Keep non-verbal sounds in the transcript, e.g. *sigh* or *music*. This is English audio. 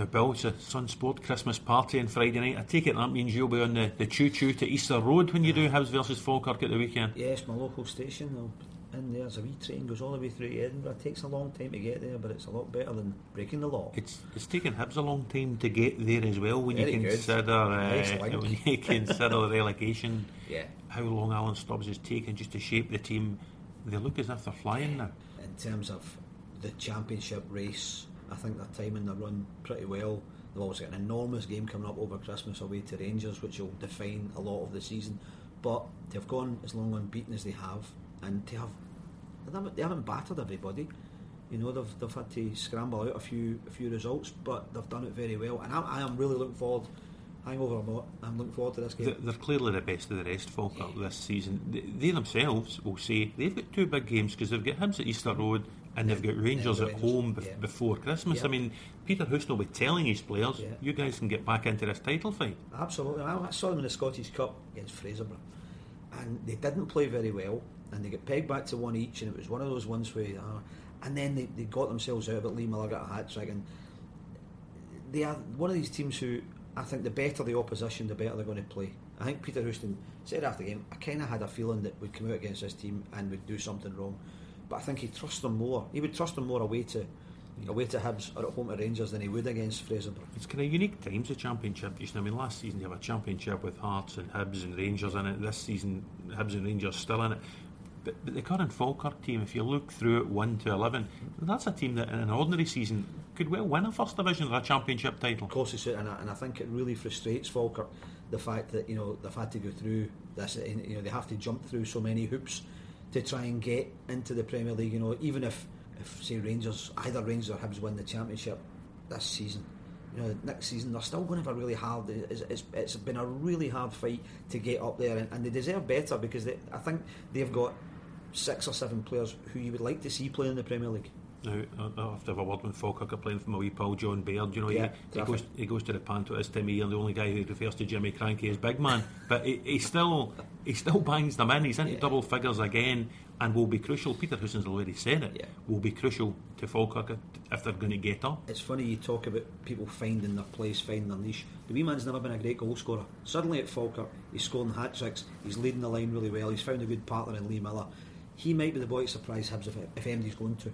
Now, Bill, it's a Sunsport Christmas party on Friday night. I take it that means you'll be on the, the choo-choo to Easter Road when you do Hibs versus Falkirk at the weekend. Yes, my local station. I'll in there's a wee train goes all the way through to Edinburgh. It takes a long time to get there, but it's a lot better than breaking the law. It's it's taken Hibs a long time to get there as well. When Very you consider uh, *laughs* when you consider the relegation, *laughs* Yeah. how long Alan Stubbs has taken just to shape the team. They look as if they're flying now. In terms of the championship race, I think they're timing the run pretty well. They've also got an enormous game coming up over Christmas away to Rangers, which will define a lot of the season. But they've gone as long unbeaten as they have, and they have they haven't, they haven't battered everybody. You know, they've, they've had to scramble out a few a few results, but they've done it very well. And I, I am really looking forward. Hangover or not, I'm looking forward to this game. They're, they're clearly the best of the rest, Falkirk, this season. They, they themselves will say they've got two big games because they've got Hibs at Easter Road and they've got Rangers at home before Christmas. I mean, Peter Houston will be telling his players, you guys can get back into this title fight. Absolutely. I I saw them in the Scottish Cup against Fraserburgh, and they didn't play very well, and they got pegged back to one each, and it was one of those ones where, uh, and then they, they got themselves out of it. Lee Miller got a hat trick, and they are one of these teams who I think the better the opposition, the better they're going to play. I think Peter Houston said after the game, I kind of had a feeling that we'd come out against this team and would do something wrong, but I think he trusts them more. He would trust them more away to. Away to Hibs or at home to Rangers than he would against Fraserburgh. It's kind of unique times, the championship. Just, I mean, last season you have a championship with Hearts and Hibs and Rangers in it. This season, Hibs and Rangers still in it. But, but the current Falkirk team, if you look through it 1 to 11, that's a team that in an ordinary season could well win a first division or a championship title. Of course, it's and I, and I think it really frustrates Falkirk the fact that you know they've had to go through this. You know they have to jump through so many hoops to try and get into the Premier League. You know, even if if say Rangers, either Rangers or Hibs win the championship this season. You know, next season they're still going to have a really hard. It's, it's, it's been a really hard fight to get up there, and, and they deserve better because they, I think they've got six or seven players who you would like to see play in the Premier League. Now, have a word with Falkirk are playing for my wee pal John Baird. You know, Yeah, he, he goes he goes to the panto this time of year. The only guy who refers to Jimmy Krankie as big man, *laughs* but he, he still he still bangs them in. He's into Yeah. double figures again, and will be crucial. Peter Houston's already said it. Yeah. Will be crucial to Falkirk if- if they're going to get up. It's funny you talk about people finding their place, finding their niche. The wee man's never been a great goal scorer. Suddenly at Falkirk, he's scoring hat tricks, he's leading the line really well, he's found a good partner in Lee Miller. He might be the boy to surprise Hibs if, if MD's going to.